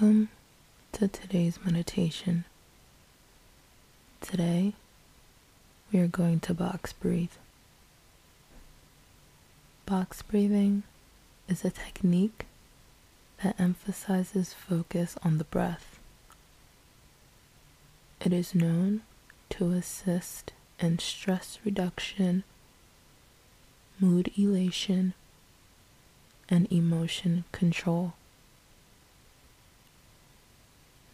Welcome to today's meditation. Today, we are going to box breathe. Box breathing is a technique that emphasizes focus on the breath. It is known to assist in stress reduction, mood elation, and emotion control.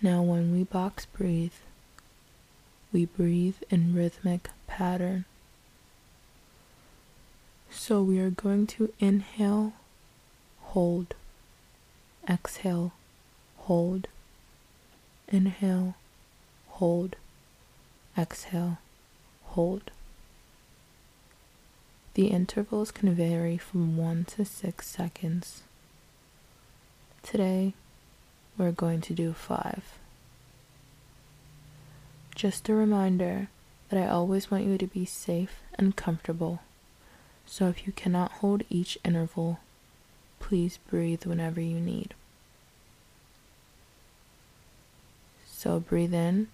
Now, when we box breathe, we breathe in rhythmic pattern. So we are going to inhale, hold, exhale, hold, inhale, hold, exhale, hold. The intervals can vary from 1 to 6 seconds. Today, we're going to do five. Just a reminder that I always want you to be safe and comfortable. So if you cannot hold each interval, please breathe whenever you need. So breathe in,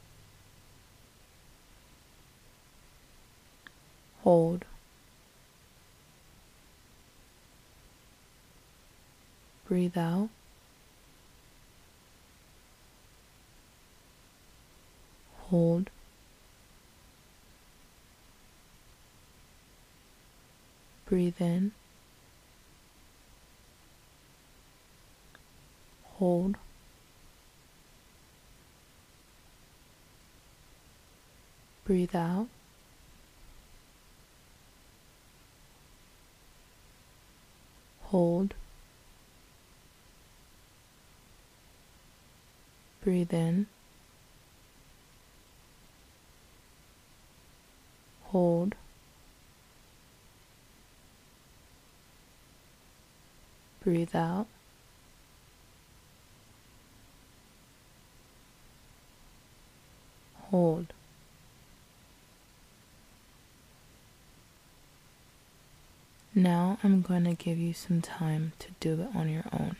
hold, breathe out. Hold. Breathe in. Hold. Breathe out. Hold. Breathe in hold. Breathe out. Hold. Now I'm going to give you some time to do it on your own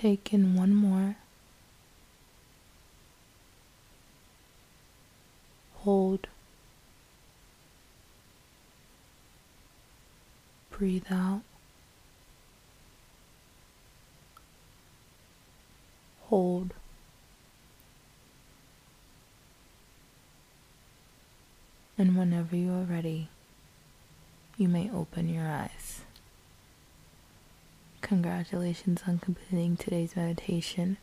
take in one more. Hold. Breathe out. Hold. And whenever you are ready, you may open your eyes. Congratulations on completing today's meditation.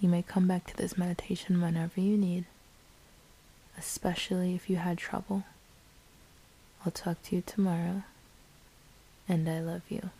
You may come back to this meditation whenever you need, especially if you had trouble. I'll talk to you tomorrow, and I love you.